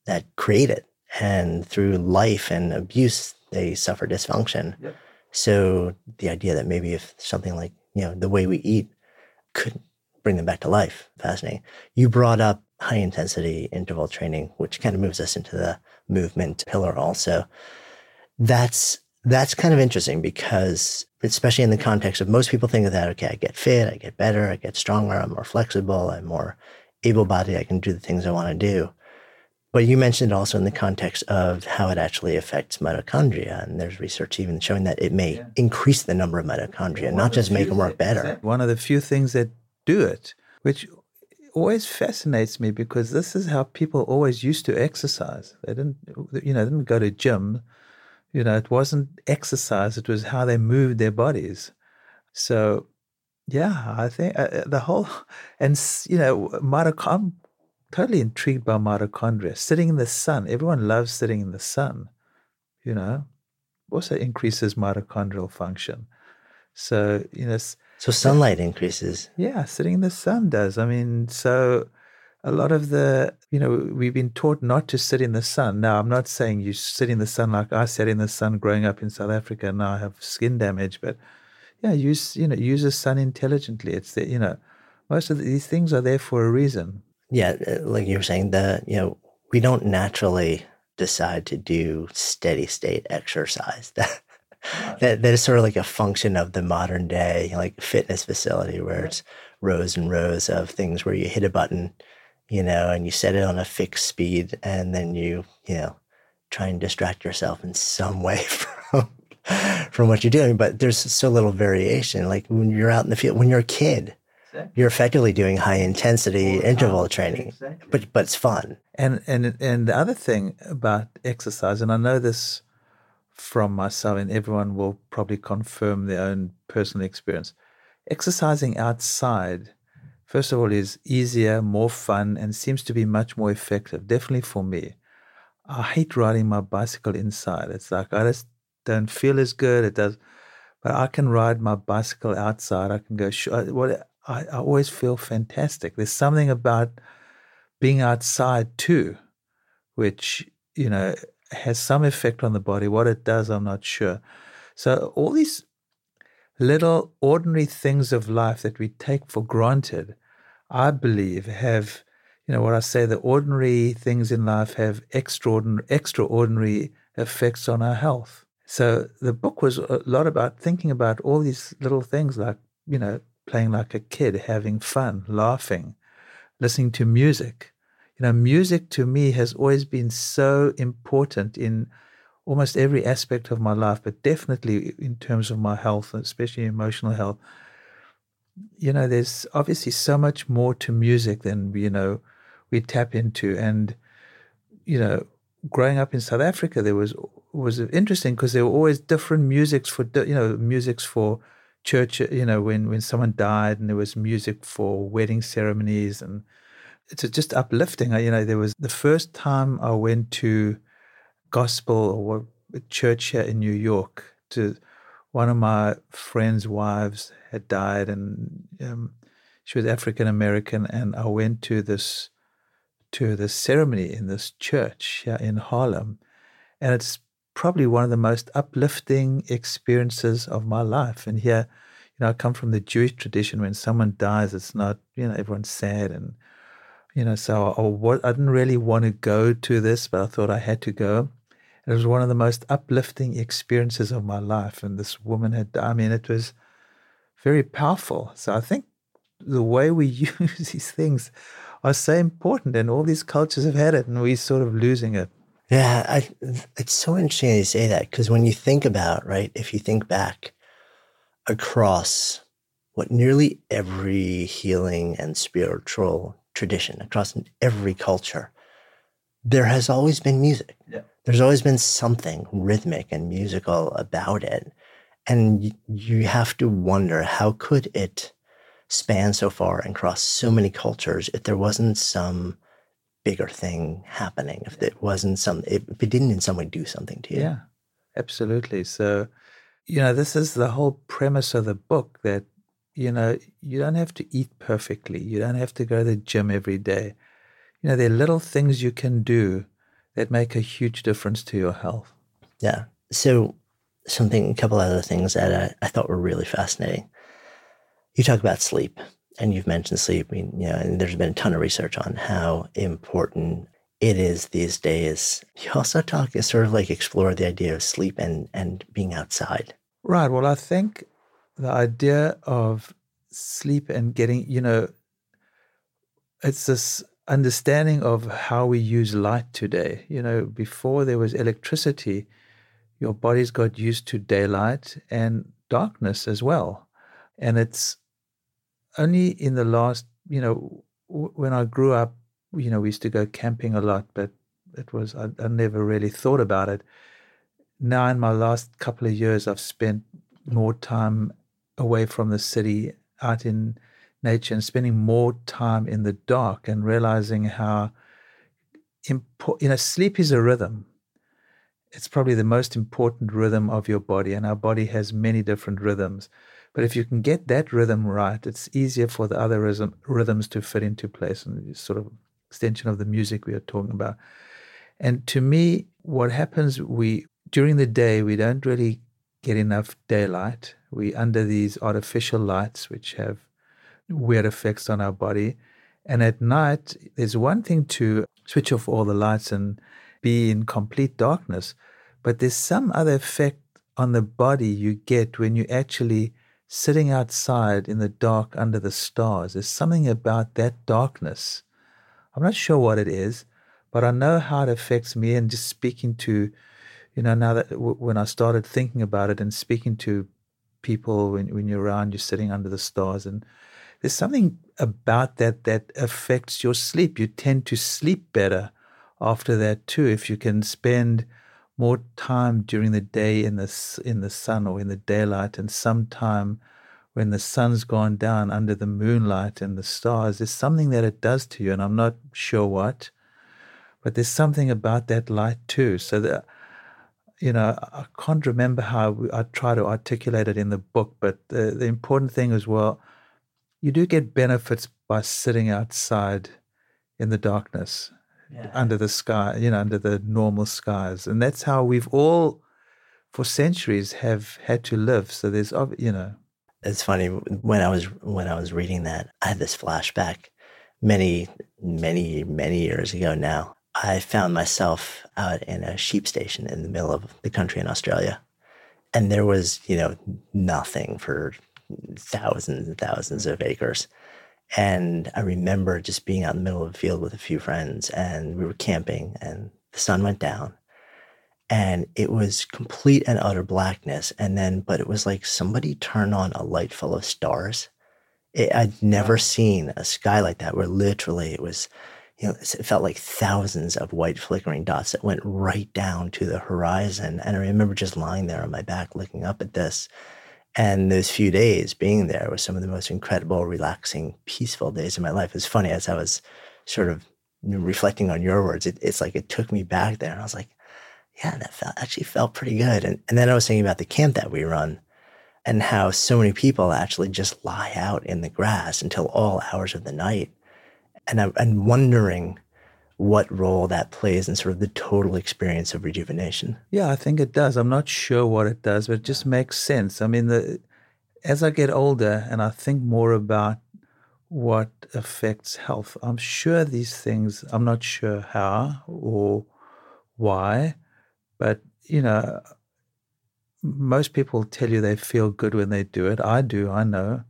that create it, and through life and abuse, they suffer dysfunction. Yep. So the idea that maybe if something like you know the way we eat could bring them back to life, fascinating. You brought up high intensity interval training, which kind of moves us into the movement pillar also. That's that's kind of interesting because especially in the context of most people think of that, okay, I get fit, I get better, I get stronger, I'm more flexible, I'm more able bodied, I can do the things I want to do. But you mentioned also in the context of how it actually affects mitochondria. And there's research even showing that it may yeah. increase the number of mitochondria, not just make them work better. One of the few things that do it, which always fascinates me because this is how people always used to exercise. They didn't, you know, didn't go to gym. You know, it wasn't exercise; it was how they moved their bodies. So, yeah, I think uh, uh the whole, and you know, mitochondria I'm totally intrigued by mitochondria. Sitting in the sun, everyone loves sitting in the sun, you know, also increases mitochondrial function. So, you know, so sunlight increases. Yeah, sitting in the sun does. I mean, so a lot of the, you know, we've been taught not to sit in the sun. Now, I'm not saying you sit in the sun like I sat in the sun growing up in South Africa and now I have skin damage, but yeah, use, you know, use the sun intelligently. It's the, you know, most of these things are there for a reason yeah, uh, like you were saying, the you know we don't naturally decide to do steady state exercise. That that that is sort of like a function of the modern day like fitness facility where it's rows and rows of things where you hit a button, you know, and you set it on a fixed speed, and then you you know try and distract yourself in some way from from what you're doing. But there's so little variation. Like when you're out in the field, when you're a kid you're effectively doing high intensity interval training, exactly. but but it's fun. And and and the other thing about exercise, and I know this from myself, and everyone will probably confirm their own personal experience. Exercising outside, first of all, is easier, more fun, and seems to be much more effective. Definitely for me. I hate riding my bicycle inside. It's like I just don't feel as good. It does, but I can ride my bicycle outside. I can go. Sh- what I, I always feel fantastic. There's something about being outside too, which, you know, has some effect on the body. What it does, I'm not sure. So, all these little ordinary things of life that we take for granted, I believe, have, you know, what I say, the ordinary things in life have extraordinary, extraordinary effects on our health. So, the book was a lot about thinking about all these little things like, you know, playing like a kid, having fun, laughing, listening to music. You know, music to me has always been so important in almost every aspect of my life, but definitely in terms of my health, especially emotional health. You know, there's obviously so much more to music than, you know, we tap into. And, you know, growing up in South Africa, there was was interesting because there were always different musics for, you know, musics for church, you know, when, when someone died and there was music for wedding ceremonies and it's just uplifting. You know, there was the first time I went to gospel or church here in New York to one of my friend's wives had died and um, she was African American and I went to this to the ceremony in this church here in Harlem and it's probably one of the most uplifting experiences of my life. And here, you know, I come from the Jewish tradition. When someone dies, it's not, you know, everyone's sad. And, you know, so I, I didn't really want to go to this, but I thought I had to go. It was one of the most uplifting experiences of my life. And this woman had, I mean, it was very powerful. So I think the way we use these things are so important, and all these cultures have had it, and we're sort of losing it. Yeah, I, it's so interesting you say that because when you think about right, if you think back across what nearly every healing and spiritual tradition, across every culture, there has always been music. Yeah. There's always been something rhythmic and musical about it. And you have to wonder how could it span so far and cross so many cultures if there wasn't some bigger thing happening, if it wasn't some, if it didn't in some way do something to you. Yeah, absolutely. So, you know, this is the whole premise of the book that, you know, you don't have to eat perfectly. You don't have to go to the gym every day. You know, there are little things you can do that make a huge difference to your health. Yeah. So, something, a couple other things that I, I thought were really fascinating. You talk about sleep and you've mentioned sleep. I mean, you know, and there's been a ton of research on how important it is these days. You also talk, sort of like explore the idea of sleep and, and being outside. Right. Well, I think the idea of sleep and getting, you know, it's this understanding of how we use light today. You know, before there was electricity, your body's got used to daylight and darkness as well. And it's only in the last, you know, w- when I grew up, you know, we used to go camping a lot, but it was, I, I never really thought about it. Now, in my last couple of years, I've spent more time away from the city, out in nature, and spending more time in the dark and realizing how important, you know, sleep is a rhythm. It's probably the most important rhythm of your body, and our body has many different rhythms. But if you can get that rhythm right, it's easier for the other rhythm, rhythms to fit into place and sort of extension of the music we are talking about. And to me, what happens, we during the day we don't really get enough daylight. We under these artificial lights which have weird effects on our body. And at night, there's one thing to switch off all the lights and be in complete darkness, but there's some other effect on the body you get when you actually sitting outside in the dark under the stars. There's something about that darkness. I'm not sure what it is, but I know how it affects me. And just speaking to, you know, now that w- when I started thinking about it and speaking to people when, when you're around, you're sitting under the stars, and there's something about that that affects your sleep. You tend to sleep better after that too if you can spend more time during the day in the in the sun or in the daylight, and some time when the sun's gone down under the moonlight and the stars. There's something that it does to you, and I'm not sure what, but there's something about that light too. So that you know, I can't remember how I try to articulate it in the book, but the, the important thing is well, you do get benefits by sitting outside in the darkness yeah. under the sky, you know, under the normal skies. And that's how we've all, for centuries, have had to live. So there's, you know. It's funny when I was when I was reading that, I had this flashback many, many, many years ago. Now I found myself out in a sheep station in the middle of the country in Australia, and there was, you know, nothing for thousands and thousands of acres. And I remember just being out in the middle of the field with a few friends and we were camping and the sun went down and it was complete and utter blackness. And then, but it was like somebody turned on a light full of stars. It, I'd never seen a sky like that where literally it was, you know, it felt like thousands of white flickering dots that went right down to the horizon. And I remember just lying there on my back looking up at this and those few days being there was some of the most incredible, relaxing, peaceful days of my life. It's funny as I was sort of reflecting on your words, it, it's like it took me back there. And I was like, yeah, that felt, actually felt pretty good. And, and then I was thinking about the camp that we run and how so many people actually just lie out in the grass until all hours of the night. And I'm, wondering what role that plays in sort of the total experience of rejuvenation. Yeah, I think it does. I'm not sure what it does, but it just makes sense. I mean, the, as I get older and I think more about what affects health, I'm sure these things, I'm not sure how or why, but, you know, most people tell you they feel good when they do it. I do, I know.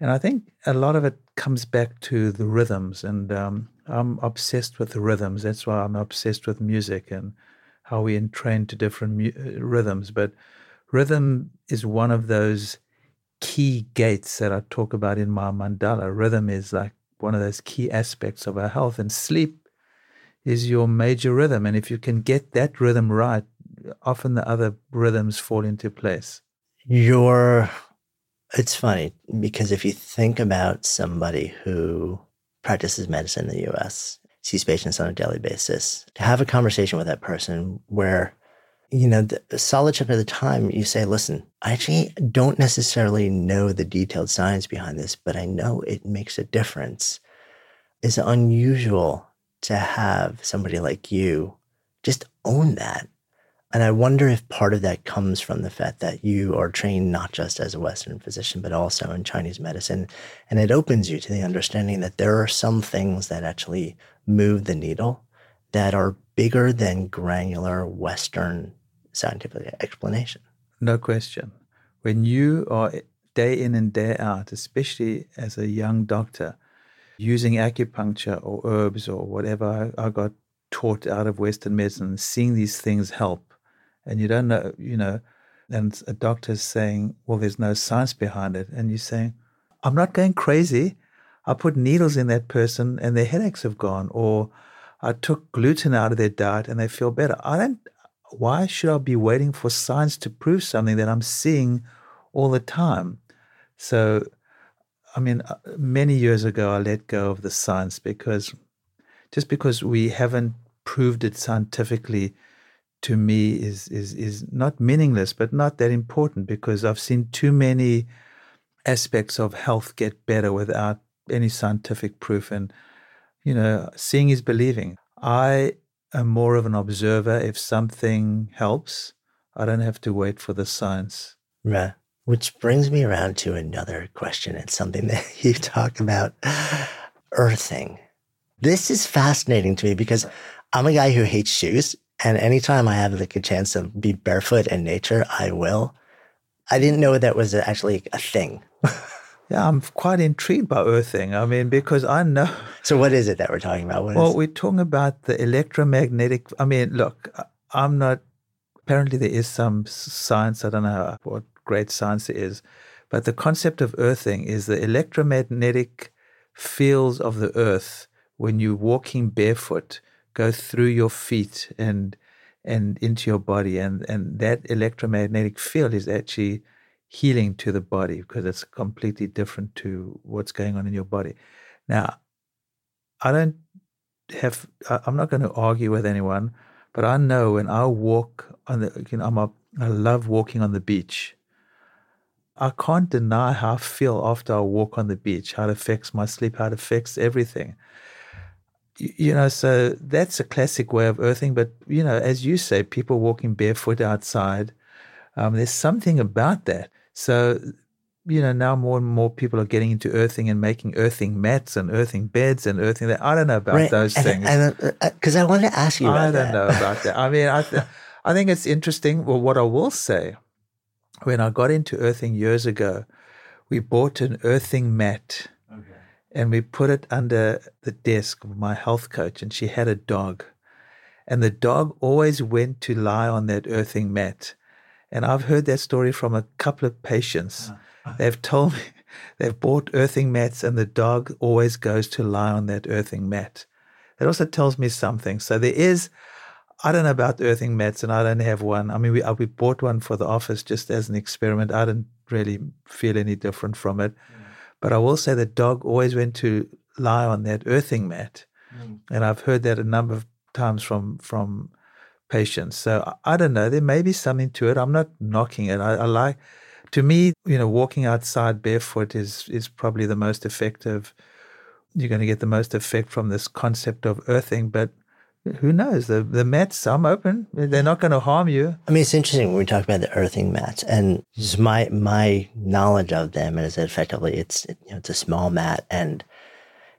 And I think a lot of it comes back to the rhythms and um, I'm obsessed with the rhythms. That's why I'm obsessed with music and how we entrain to different mu- uh, rhythms. But rhythm is one of those key gates that I talk about in my mandala. Rhythm is like one of those key aspects of our health. And sleep is your major rhythm. And if you can get that rhythm right, often the other rhythms fall into place. Your, it's funny because if you think about somebody who practices medicine in the US, sees patients on a daily basis, to have a conversation with that person where you know, the solid chunk of the time you say, listen, I actually don't necessarily know the detailed science behind this, but I know it makes a difference. It's unusual to have somebody like you just own that. And I wonder if part of that comes from the fact that you are trained not just as a Western physician, but also in Chinese medicine. And it opens you to the understanding that there are some things that actually move the needle that are bigger than granular Western scientific explanation. No question. When you are day in and day out, especially as a young doctor, using acupuncture or herbs or whatever I, got taught out of Western medicine, seeing these things help, and you don't know, you know, and a doctor's saying, well, there's no science behind it. And you're saying, I'm not going crazy. I put needles in that person and their headaches have gone. Or I took gluten out of their diet and they feel better. I don't, why should I be waiting for science to prove something that I'm seeing all the time? So, I mean, uh, many years ago, I let go of the science because just because we haven't proved it scientifically to me is is is not meaningless, but not that important because I've seen too many aspects of health get better without any scientific proof. And you know, seeing is believing. I am more of an observer. If something helps, I don't have to wait for the science. Right. Which brings me around to another question. It's something that you talk about earthing. This is fascinating to me because I'm a guy who hates shoes. And anytime I have like a chance to be barefoot in nature, I will. I didn't know that was actually a thing. Yeah, I'm quite intrigued by earthing. I mean, because I know. So, what is it that we're talking about? What well, is... we're talking about the electromagnetic. I mean, look, I'm not. Apparently, there is some science. I don't know what great science it is, but the concept of earthing is the electromagnetic fields of the earth when you're walking barefoot go through your feet and and into your body, and and that electromagnetic field is actually healing to the body because it's completely different to what's going on in your body. Now, I don't have, I'm not going to argue with anyone, but I know when I walk on the, you know, I'm a, I love walking on the beach. I can't deny how I feel after I walk on the beach, how it affects my sleep, how it affects everything. You know, so that's a classic way of earthing. But, you know, as you say, people walking barefoot outside, um, there's something about that. So, you know, now more and more people are getting into earthing and making earthing mats and earthing beds and earthing that. I don't know about right. those things. Because uh, uh I wanted to ask you I don't that. know about that. I mean, I, th- I think it's interesting. Well, what I will say, when I got into earthing years ago, we bought an earthing mat. And we put it under the desk of my health coach, and she had a dog. And the dog always went to lie on that earthing mat. And I've heard that story from a couple of patients. Uh-huh. They've told me they've bought earthing mats and the dog always goes to lie on that earthing mat. That also tells me something. So there is, I don't know about earthing mats and I don't have one. I mean, we, uh, we bought one for the office just as an experiment. I didn't really feel any different from it. Mm. But I will say the dog always went to lie on that earthing mat. Mm. And I've heard that a number of times from, from patients. So I don't know. There may be something to it. I'm not knocking it. I, I like, to me, you know, walking outside barefoot is is probably the most effective. You're going to get the most effect from this concept of earthing, but who knows? The the mats, I'm open. They're not going to harm you. I mean, it's interesting when we talk about the earthing mats, and just my my knowledge of them is that effectively it's you know, it's a small mat, and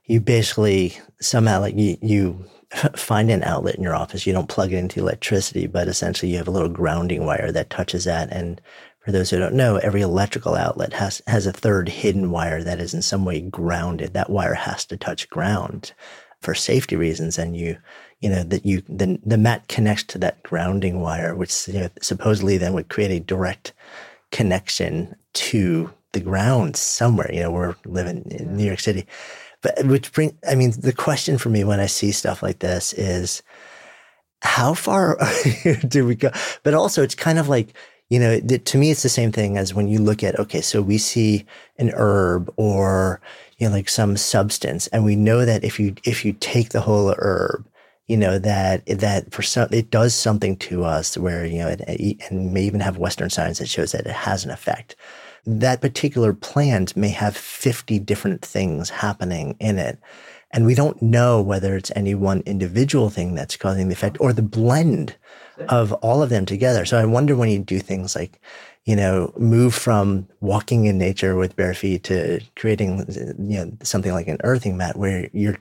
you basically somehow like you you find an outlet in your office. You don't plug it into electricity, but essentially you have a little grounding wire that touches that. And for those who don't know, every electrical outlet has, has a third hidden wire that is in some way grounded. That wire has to touch ground for safety reasons. And you, you know, that you, the, the mat connects to that grounding wire, which you know, supposedly then would create a direct connection to the ground somewhere. You know, we're living in New York City But which bring, I mean, the question for me when I see stuff like this is, how far do we go? But also, it's kind of like you know, to me, it's the same thing as when you look at okay, so we see an herb or you know, like some substance, and we know that if you if you take the whole herb, you know that that for some it does something to us where you know it, and may even have Western science that shows that it has an effect that particular plant may have 50 different things happening in it. And we don't know whether it's any one individual thing that's causing the effect or the blend of all of them together. So I wonder when you do things like, you know, move from walking in nature with bare feet to creating, you know, something like an earthing mat where you're,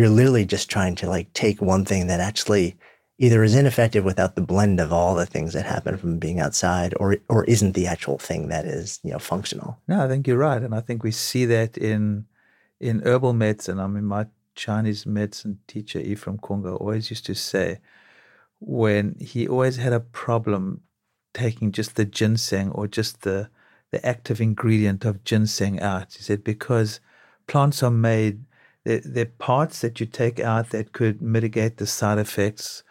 you're literally just trying to like take one thing that actually either is ineffective without the blend of all the things that happen from being outside or or isn't the actual thing that is you know functional. No i think you're right and i think we see that in in herbal medicine. I mean my chinese medicine teacher ephraim kunga always used to say when he always had a problem taking just the ginseng or just the the active ingredient of ginseng out he said because plants are made they're, they're parts that you take out that could mitigate the side effects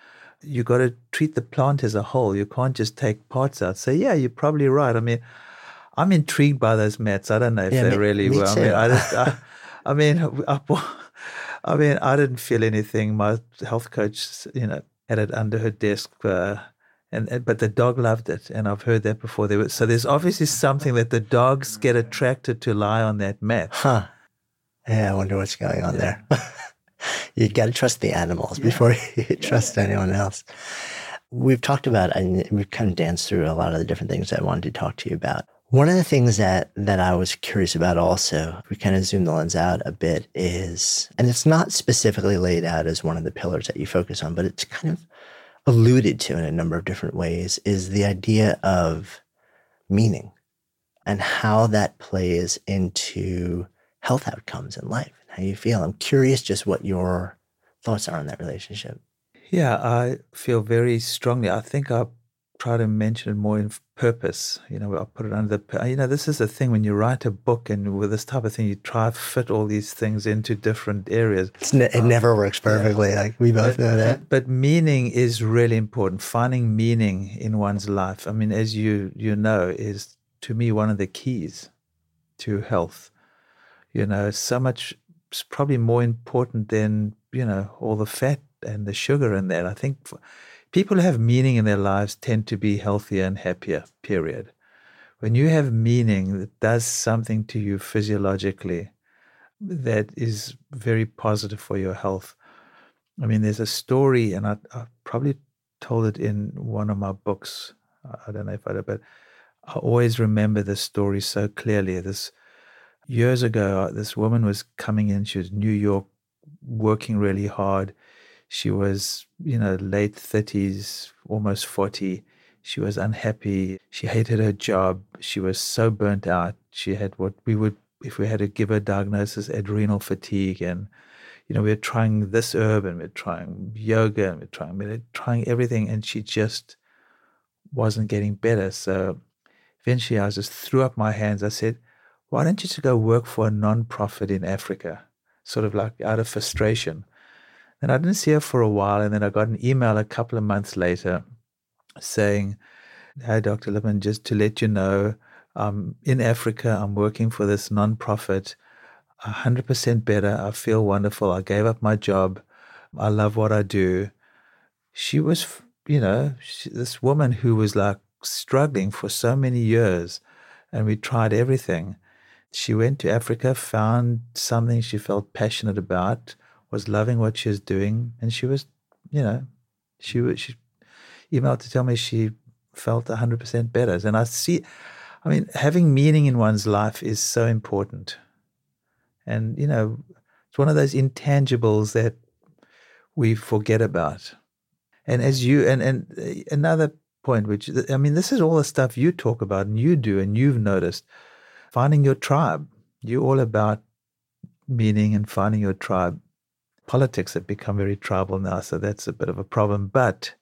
you got to treat the plant as a whole. You can't just take parts out. So yeah, you're probably right. I mean, I'm intrigued by those mats. I don't know if yeah, they're me, really me well. Too. I mean, I, just, I, I mean, I, I, mean, I didn't feel anything. My health coach, you know, had it under her desk. Uh, and, and, but the dog loved it, and I've heard that before. There was, so there's obviously something that the dogs get attracted to lie on that mat. Huh? Yeah, I wonder what's going on yeah. there. you got to trust the animals yeah. before you trust anyone else. We've talked about, and we've kind of danced through a lot of the different things I wanted to talk to you about. One of the things that that I was curious about also, we kind of zoom the lens out a bit, is, and it's not specifically laid out as one of the pillars that you focus on, but it's kind of alluded to in a number of different ways, is the idea of meaning and how that plays into health outcomes in life and how you feel. I'm curious just what your thoughts are on that relationship. Yeah, I feel very strongly. I think I try to mention it more in purpose. You know, I'll put it under the. You know, this is the thing when you write a book and with this type of thing, you try to fit all these things into different areas. Ne- it uh, never works perfectly. Yeah. Like we both but, know that. But meaning is really important. Finding meaning in one's life. I mean, as you you know, is to me one of the keys to health. You know, so much it's probably more important than you know all the fat and the sugar in that. I think people who have meaning in their lives tend to be healthier and happier. Period. When you have meaning that does something to you physiologically that is very positive for your health. I mean, there's a story, and I, I probably told it in one of my books. I don't know if I did, but I always remember this story so clearly. This years ago, uh, this woman was coming in. She was New York, working really hard. She was, you know, late 30s, almost 40. She was unhappy. She hated her job. She was so burnt out. She had what we would, if we had to give her diagnosis, adrenal fatigue. And, you know, we we're trying this herb and we we're trying yoga and we we're trying, we we're trying everything. And she just wasn't getting better. So eventually I just threw up my hands. I said, why don't you just go work for a non-profit in Africa? Sort of like out of frustration. And I didn't see her for a while. And then I got an email a couple of months later saying, Hey, Dr. Lipman, just to let you know, I'm in Africa. I'm working for this non-profit. 100% better. I feel wonderful. I gave up my job. I love what I do. She was, you know, she, this woman who was like struggling for so many years, and we tried everything. She went to Africa, found something she felt passionate about, was loving what she was doing, and she was, you know, she was she emailed to tell me she felt 100% better. And I see, I mean, having meaning in one's life is so important. And, you know, it's one of those intangibles that we forget about. And as you, and, and uh, another point, which, I mean, this is all the stuff you talk about and you do and you've noticed finding your tribe. You're all about meaning and finding your tribe. Politics have become very tribal now, so that's a bit of a problem. But,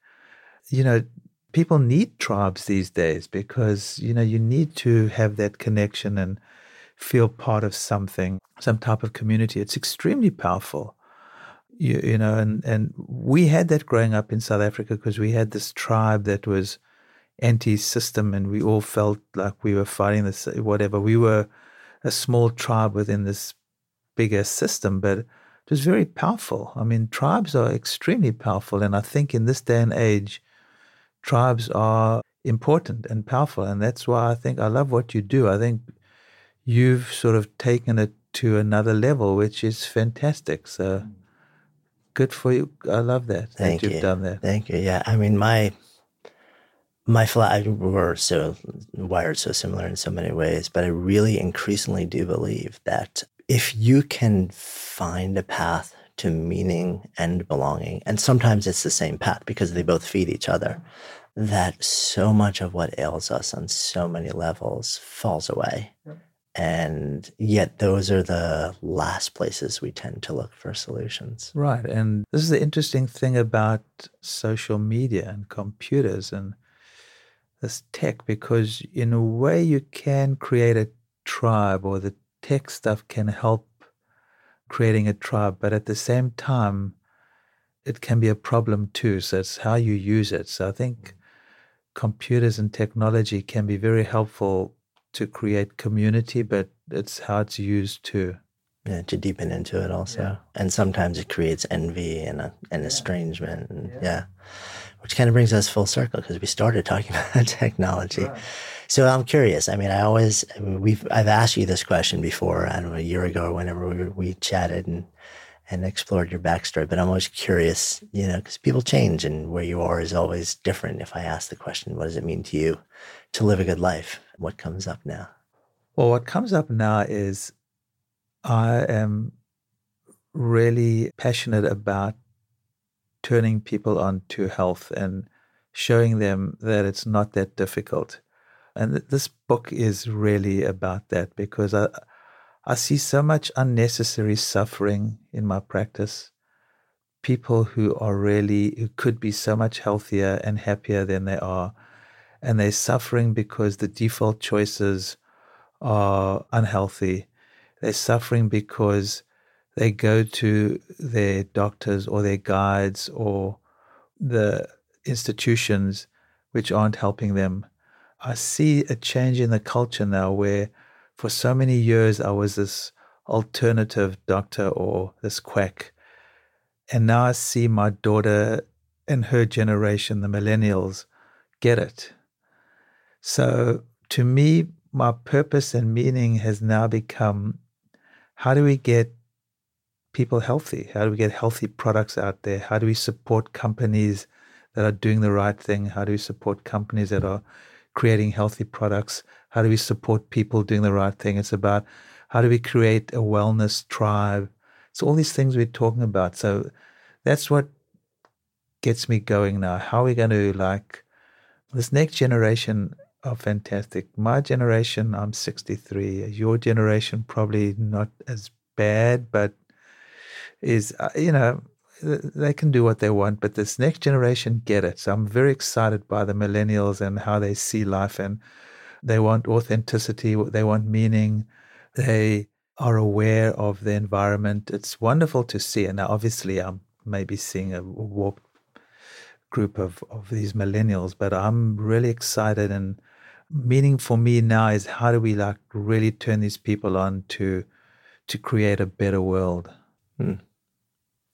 you know, people need tribes these days because, you know, you need to have that connection and feel part of something, some type of community. It's extremely powerful. You, you know, and, and we had that growing up in South Africa because we had this tribe that was anti-system and we all felt like we were fighting this whatever. We were a small tribe within this bigger system but it was very powerful. I mean tribes are extremely powerful and i think in this day and age tribes are important and powerful and that's why i think i love what you do. I think you've sort of taken it to another level which is fantastic. So mm. good for you. I love that Thank that you've you. done that. Thank you. Yeah, I mean, my my flat we're so wired so similar in so many ways, but I really increasingly do believe that if you can find a path to meaning and belonging, and sometimes it's the same path because they both feed each other, that so much of what ails us on so many levels falls away. And yet, those are the last places we tend to look for solutions. Right. And this is the interesting thing about social media and computers and this tech, because in a way you can create a tribe or the tech stuff can help creating a tribe, but at the same time, it can be a problem too. So it's how you use it. So I think computers and technology can be very helpful to create community, but it's how it's used too. yeah, to deepen into it also. Yeah. And sometimes it creates envy and, a, and estrangement. And, yeah. Which kind of brings us full circle because we started talking about technology. So I'm curious. I mean, I always, I mean, we've, I've asked you this question before, I don't know, a year ago or whenever we, we chatted and, and explored your backstory, but I'm always curious, you know, because people change and where you are is always different. If I ask the question, what does it mean to you to live a good life? What comes up now? Well, what comes up now is I am really passionate about turning people on to health and showing them that it's not that difficult. And th- this book is really about that because I, I see so much unnecessary suffering in my practice. People who are really, who could be so much healthier and happier than they are. And they're suffering because the default choices are unhealthy. They're suffering because they go to their doctors or their guides or the institutions which aren't helping them. I see a change in the culture now where for so many years I was this alternative doctor or this quack. And now I see my daughter and her generation, the millennials, get it. So to me, my purpose and meaning has now become how do we get people healthy? How do we get healthy products out there? How do we support companies that are doing the right thing? How do we support companies that are creating healthy products? How do we support people doing the right thing? It's about how do we create a wellness tribe? It's all these things we're talking about. So that's what gets me going now. How are we going to like this next generation are fantastic. My generation, I'm 63. Your generation, probably not as bad, but is, uh, you know, they can do what they want, but this next generation get it. So I'm very excited by the millennials and how they see life and they want authenticity, they want meaning, they are aware of the environment. It's wonderful to see. And now, obviously, I'm maybe seeing a warped group of, of these millennials, but I'm really excited and meaning for me now is how do we like really turn these people on to to create a better world. Hmm.